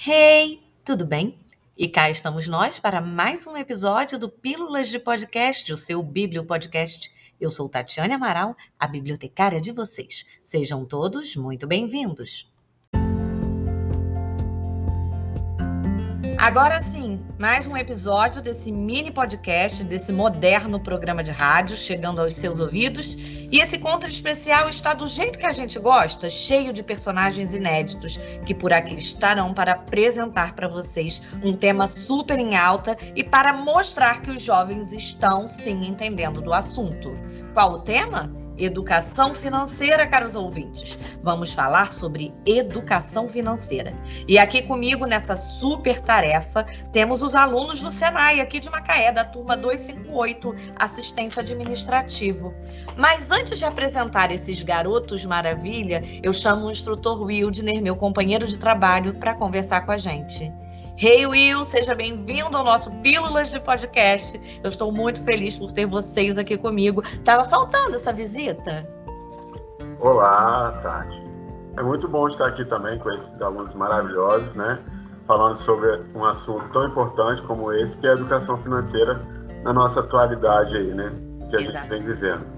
Hey, tudo bem? E cá estamos nós para mais um episódio do Pílulas de Podcast, o seu Bíblio Podcast. Eu sou Tatiane Amaral, a bibliotecária de vocês. Sejam todos muito bem-vindos. Agora sim, mais um episódio desse mini podcast, desse moderno programa de rádio chegando aos seus ouvidos. E esse conto especial está do jeito que a gente gosta, cheio de personagens inéditos que por aqui estarão para apresentar para vocês um tema super em alta e para mostrar que os jovens estão sim entendendo do assunto. Qual o tema? Educação financeira, caros ouvintes. Vamos falar sobre educação financeira. E aqui comigo, nessa super tarefa, temos os alunos do Senai, aqui de Macaé, da turma 258, assistente administrativo. Mas antes de apresentar esses garotos maravilha, eu chamo o instrutor Wildner, meu companheiro de trabalho, para conversar com a gente. Hey Will, seja bem-vindo ao nosso Pílulas de Podcast. Eu estou muito feliz por ter vocês aqui comigo. Tava faltando essa visita. Olá, Tati. É muito bom estar aqui também com esses alunos maravilhosos, né? Falando sobre um assunto tão importante como esse, que é a educação financeira na nossa atualidade aí, né? Que a Exato. gente vem vivendo.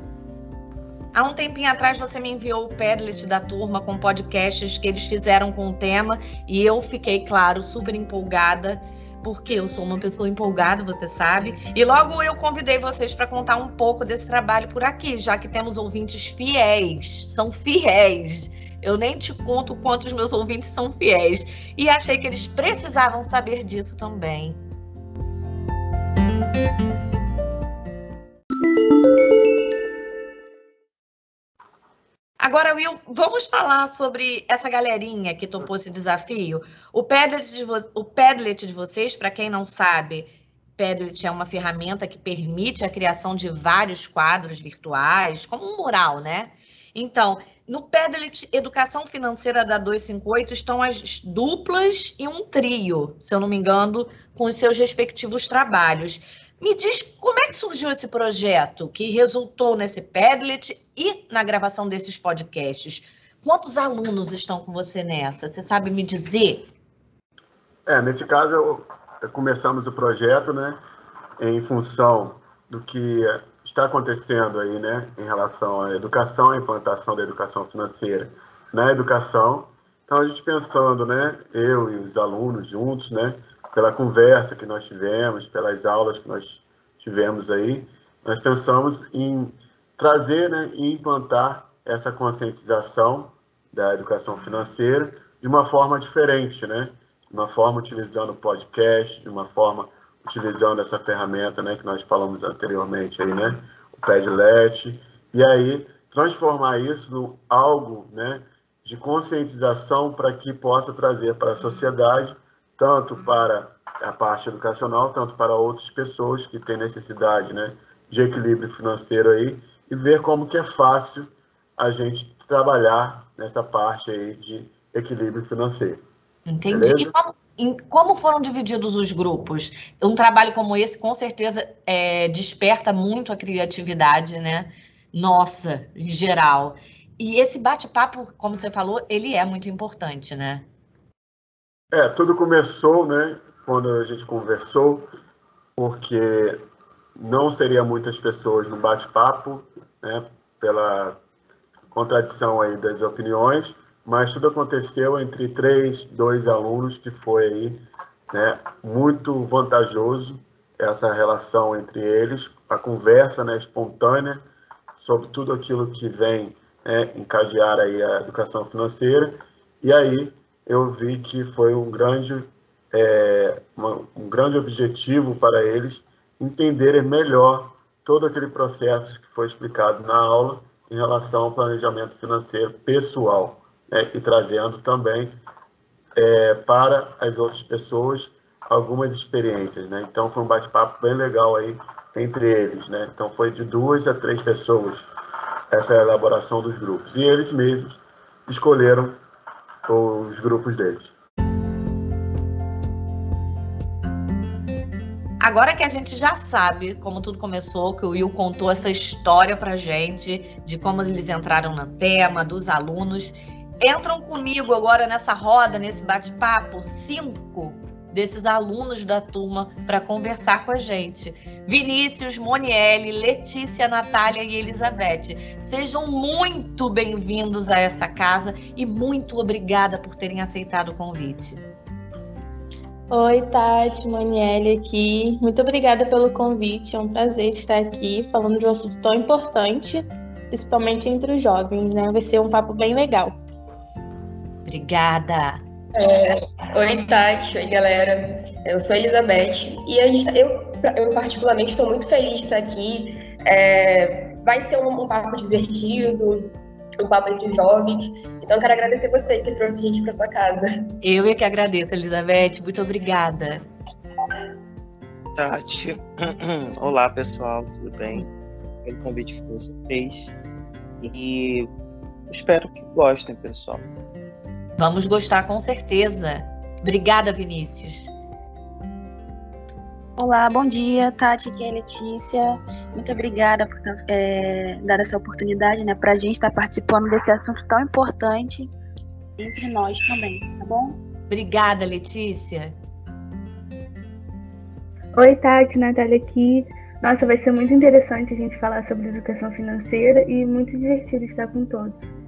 Há um tempinho atrás você me enviou o Padlet da turma com podcasts que eles fizeram com o tema e eu fiquei, claro, super empolgada porque eu sou uma pessoa empolgada, você sabe. E logo eu convidei vocês para contar um pouco desse trabalho por aqui, já que temos ouvintes fiéis, são fiéis. Eu nem te conto quantos meus ouvintes são fiéis. E achei que eles precisavam saber disso também. Agora, Will, vamos falar sobre essa galerinha que topou esse desafio. O Padlet de, vo o Padlet de vocês, para quem não sabe, Padlet é uma ferramenta que permite a criação de vários quadros virtuais, como um mural, né? Então, no Padlet Educação Financeira da 258 estão as duplas e um trio, se eu não me engano, com os seus respectivos trabalhos. Me diz como é que surgiu esse projeto que resultou nesse Padlet e na gravação desses podcasts. Quantos alunos estão com você nessa? Você sabe me dizer? É, nesse caso, eu, começamos o projeto, né, em função do que está acontecendo aí, né, em relação à educação, à implantação da educação financeira na educação. Então, a gente pensando, né, eu e os alunos juntos, né, pela conversa que nós tivemos, pelas aulas que nós tivemos aí, nós pensamos em trazer né, e implantar essa conscientização da educação financeira de uma forma diferente, né? De uma forma utilizando o podcast, de uma forma utilizando essa ferramenta, né, que nós falamos anteriormente aí, né, o Padlet, e aí transformar isso em algo, né, de conscientização para que possa trazer para a sociedade tanto para a parte educacional, tanto para outras pessoas que têm necessidade né, de equilíbrio financeiro aí, e ver como que é fácil a gente trabalhar nessa parte aí de equilíbrio financeiro. Entendi. Beleza? E como, em, como foram divididos os grupos? Um trabalho como esse, com certeza, é, desperta muito a criatividade, né? Nossa, em geral. E esse bate-papo, como você falou, ele é muito importante, né? É, tudo começou, né, quando a gente conversou, porque não seria muitas pessoas no bate-papo, né, pela contradição aí das opiniões, mas tudo aconteceu entre três, dois alunos, que foi aí, né, muito vantajoso essa relação entre eles, a conversa, né, espontânea sobre tudo aquilo que vem né, encadear aí a educação financeira, e aí eu vi que foi um grande, é, uma, um grande objetivo para eles entenderem melhor todo aquele processo que foi explicado na aula em relação ao planejamento financeiro pessoal né, e trazendo também é, para as outras pessoas algumas experiências, né? Então foi um bate-papo bem legal aí entre eles, né? Então foi de duas a três pessoas essa elaboração dos grupos e eles mesmos escolheram os grupos deles. Agora que a gente já sabe como tudo começou, que o Will contou essa história pra gente de como eles entraram no tema, dos alunos, entram comigo agora nessa roda, nesse bate-papo, cinco desses alunos da turma para conversar com a gente. Vinícius, Monielle, Letícia, Natália e Elizabeth. Sejam muito bem-vindos a essa casa e muito obrigada por terem aceitado o convite. Oi, Tati, Monielle aqui. Muito obrigada pelo convite. É um prazer estar aqui falando de um assunto tão importante, principalmente entre os jovens, né? Vai ser um papo bem legal. Obrigada. É, oi, Tati. Oi, galera. Eu sou a Elizabeth e a gente, eu, eu, particularmente, estou muito feliz de estar aqui. É, vai ser um, um, papo divertido, um papo entre jovens. Então, eu quero agradecer você que trouxe a gente para sua casa. Eu é que agradeço, Elizabeth. Muito obrigada. Tati. Olá, pessoal. Tudo bem? Pelo convite que você fez. E espero que gostem, pessoal. Vamos gostar com certeza. Obrigada, Vinícius. Olá, bom dia, Tati, aqui é a Letícia. Muito obrigada por é, dar essa oportunidade né, para a gente estar participando desse assunto tão importante entre nós também, tá bom? Obrigada, Letícia. Oi, Tati, Natália aqui. Nossa, vai ser muito interessante a gente falar sobre educação financeira e muito divertido estar com todos.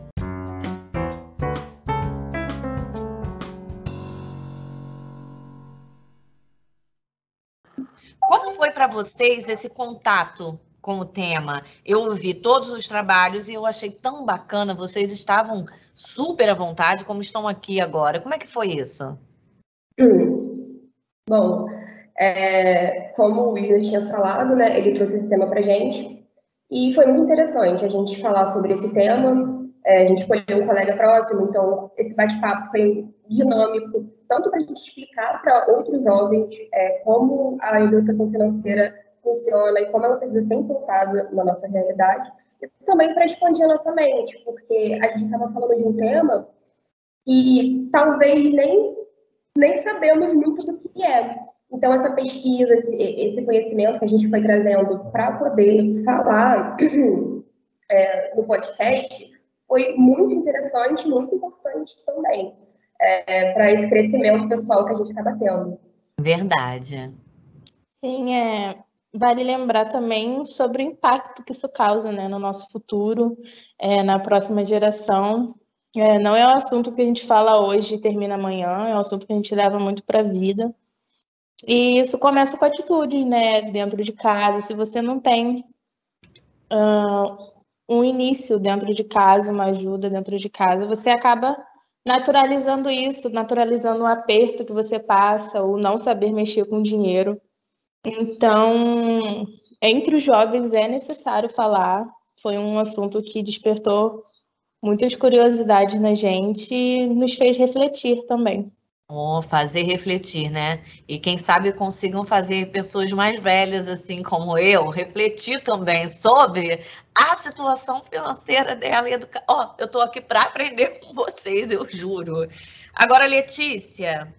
Vocês esse contato com o tema? Eu ouvi todos os trabalhos e eu achei tão bacana. Vocês estavam super à vontade, como estão aqui agora. Como é que foi isso? Hum. Bom, é, como o Wilson tinha falado, né, ele trouxe esse tema para gente e foi muito interessante a gente falar sobre esse tema. É, a gente escolheu um colega próximo, então esse bate-papo foi dinâmico, tanto para a gente explicar para outros jovens é, como a educação financeira funciona e como ela precisa ser implantada na nossa realidade, e também para expandir a nossa mente, porque a gente estava falando de um tema que talvez nem, nem sabemos muito do que é. Então, essa pesquisa, esse conhecimento que a gente foi trazendo para poder falar é, no podcast foi muito interessante, muito importante também é, para esse crescimento pessoal que a gente acaba tendo. Verdade. Sim, é, vale lembrar também sobre o impacto que isso causa né, no nosso futuro, é, na próxima geração. É, não é um assunto que a gente fala hoje e termina amanhã, é um assunto que a gente leva muito para a vida. E isso começa com atitude, né, dentro de casa. Se você não tem uh, um início dentro de casa, uma ajuda dentro de casa, você acaba naturalizando isso, naturalizando o aperto que você passa, o não saber mexer com dinheiro. Então, entre os jovens é necessário falar. Foi um assunto que despertou muitas curiosidades na gente e nos fez refletir também. Fazer refletir, né? E quem sabe consigam fazer pessoas mais velhas, assim como eu, refletir também sobre a situação financeira dela e educar. Ó, oh, eu tô aqui para aprender com vocês, eu juro. Agora, Letícia,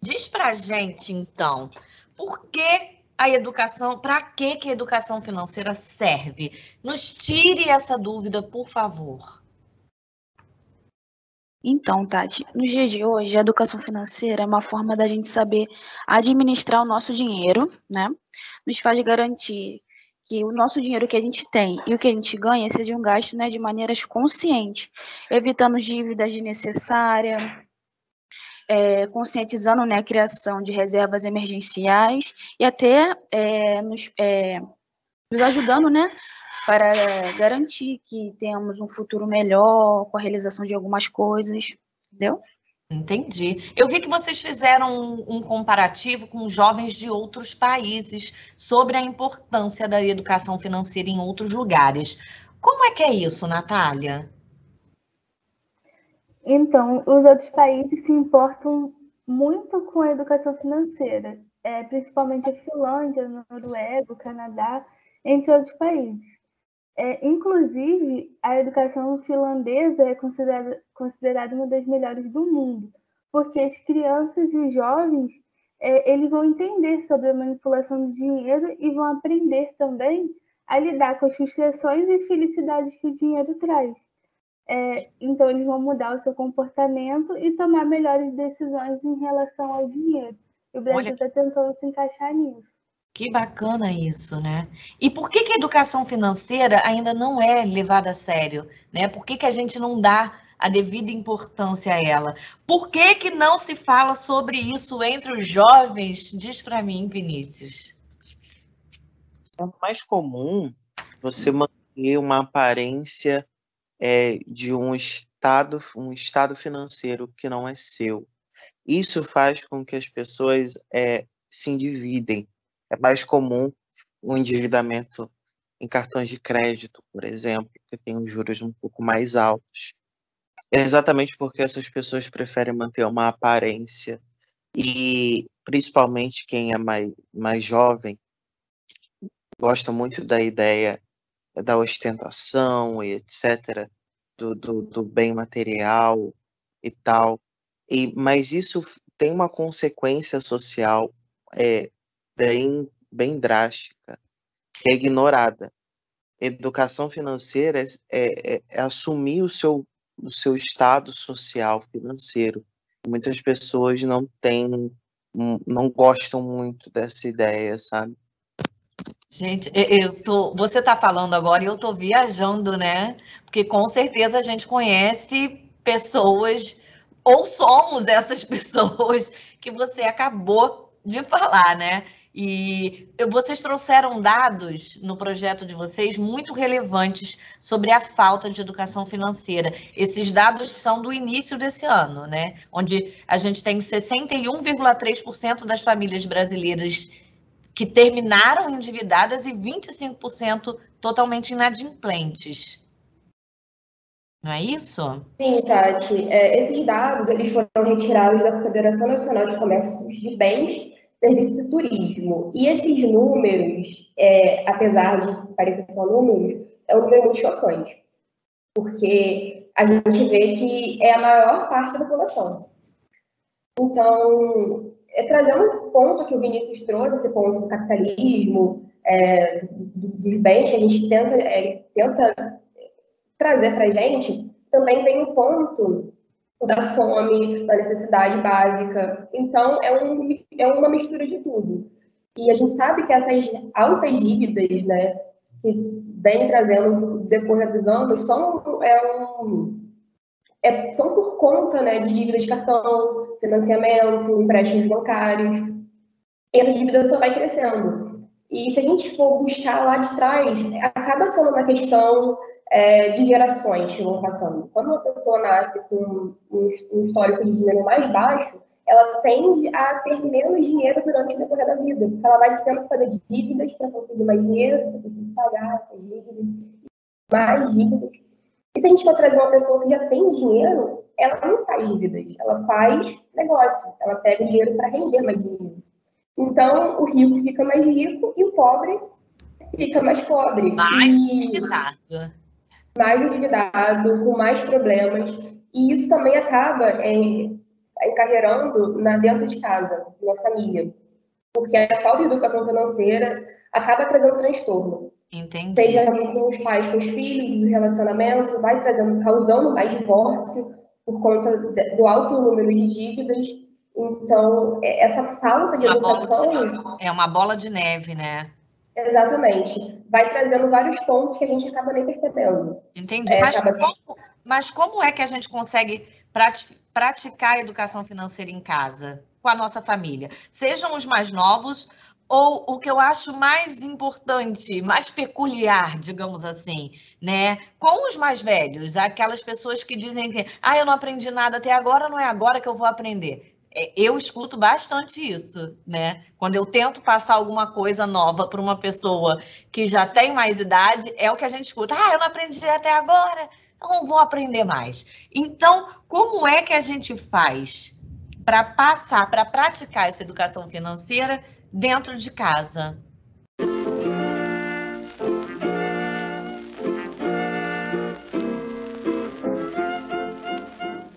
diz pra gente então, por que a educação, para que que a educação financeira serve? Nos tire essa dúvida, por favor. Então, Tati, nos dias de hoje, a educação financeira é uma forma da gente saber administrar o nosso dinheiro, né? Nos faz garantir que o nosso dinheiro que a gente tem e o que a gente ganha seja um gasto né, de maneiras conscientes, evitando dívidas desnecessárias, é, conscientizando né, a criação de reservas emergenciais e até é, nos, é, nos ajudando né, para garantir que tenhamos um futuro melhor com a realização de algumas coisas, entendeu? Entendi. Eu vi que vocês fizeram um, um, comparativo com jovens de outros países sobre a importância da educação financeira em outros lugares. Como é que é isso, Natália? Então, os outros países se importam muito com a educação financeira, é, principalmente a Finlândia, Noruega, o Canadá, entre outros países. É, inclusive, a educação finlandesa é considerada, considerada uma das melhores do mundo, porque as crianças e os jovens é, eles vão entender sobre a manipulação do dinheiro e vão aprender também a lidar com as frustrações e as felicidades que o dinheiro traz. É, então, eles vão mudar o seu comportamento e tomar melhores decisões em relação ao dinheiro. E o Brasil está tentando se encaixar nisso. Que bacana isso, né? E por que, que a educação financeira ainda não é levada a sério? Né? Por que, que a gente não dá a devida importância a ela? Por que, que não se fala sobre isso entre os jovens? Diz para mim, Vinícius. É mais comum você manter uma aparência é, de um estado, um estado financeiro que não é seu. Isso faz com que as pessoas é, se endividem é mais comum o endividamento em cartões de crédito, por exemplo, que tem juros um pouco mais altos. É exatamente porque essas pessoas preferem manter uma aparência e, principalmente, quem é mais, mais jovem, gosta muito da ideia da ostentação e etc., do, do, do bem material e tal. E, mas isso tem uma consequência social é, bem, bem drástica, que é ignorada. Educação financeira é, é, é assumir o seu, o seu estado social financeiro. Muitas pessoas não têm, não gostam muito dessa ideia, sabe? Gente, eu tô, você está falando agora e eu estou viajando, né? Porque com certeza a gente conhece pessoas, ou somos essas pessoas que você acabou de falar, né? E vocês trouxeram dados no projeto de vocês muito relevantes sobre a falta de educação financeira. Esses dados são do início desse ano, né? Onde a gente tem 61,3% das famílias brasileiras que terminaram endividadas e 25% totalmente inadimplentes. Não é isso? Sim, Tati. É, esses dados eles foram retirados da Federação Nacional de Comércio de Bens serviço de turismo. E esses números, é, apesar de parecer só números, é um número muito chocante, porque a gente vê que é a maior parte da população. Então, é, trazendo um ponto que o Vinícius trouxe, esse ponto do capitalismo, é, dos bens que a gente tenta, é, tenta trazer para a gente, também tem um ponto da fome, da necessidade básica. Então, é, um, é uma mistura de tudo. E a gente sabe que essas altas dívidas, né, que vem trazendo decorrer dos anos, são, é um, é, são por conta né, de dívidas de cartão, financiamento, empréstimos bancários. E essa dívida só vai crescendo. E se a gente for buscar lá de trás, acaba sendo uma questão é, de gerações que vão passando. Quando uma pessoa nasce com um, um histórico de dinheiro mais baixo, ela tende a ter menos dinheiro durante o decorrer da vida, porque ela vai tendo que fazer dívidas para conseguir mais dinheiro, para conseguir pagar essas dívidas, mais dívidas. E se a gente for trazer uma pessoa que já tem dinheiro, ela não faz dívidas, ela faz negócio, ela pega o dinheiro para render mais dinheiro. Então, o rico fica mais rico e o pobre fica mais pobre. Mais endividado mais endividado, com mais problemas, e isso também acaba é, encarreirando na, dentro de casa, na família, porque a falta de educação financeira acaba trazendo transtorno. Entendi. Seja com os pais, com os filhos, do relacionamento, vai trazendo, causando mais divórcio por conta do alto número de dívidas. Então, é, essa falta de educação. De, é uma bola de neve, né? Exatamente. Vai trazendo vários pontos que a gente acaba nem percebendo. Entendi. É, mas, acaba... como, mas como é que a gente consegue praticar a educação financeira em casa, com a nossa família? Sejam os mais novos ou o que eu acho mais importante, mais peculiar, digamos assim, né? Com os mais velhos, aquelas pessoas que dizem que, ah, eu não aprendi nada até agora, não é agora que eu vou aprender. É, eu escuto bastante isso, né? Quando eu tento passar alguma coisa nova para uma pessoa que já tem mais idade, é o que a gente escuta. Ah, eu não aprendi até agora, não vou aprender mais. Então, como é que a gente faz para passar, para praticar essa educação financeira dentro de casa?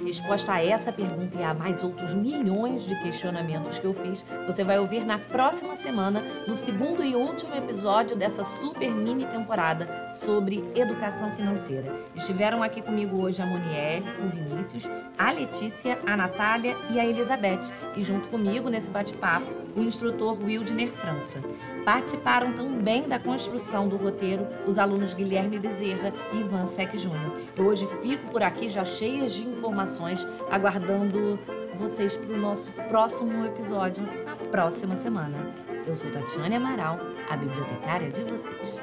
Resposta a essa pergunta e a mais outros milhões de questionamentos que eu fiz, você vai ouvir na próxima semana, no segundo e último episódio dessa super mini temporada sobre educação financeira. Estiveram aqui comigo hoje a Monielle, o Vinícius, a Letícia, a Natália e a Elizabeth, e junto comigo nesse bate-papo, o instrutor Wildner França. Participaram também da construção do roteiro os alunos Guilherme Bezerra e Ivan Sec Júnior. Eu hoje fico por aqui já cheias de aguardando vocês para o nosso próximo episódio na próxima semana. Eu sou Tatiane Amaral, a bibliotecária de vocês.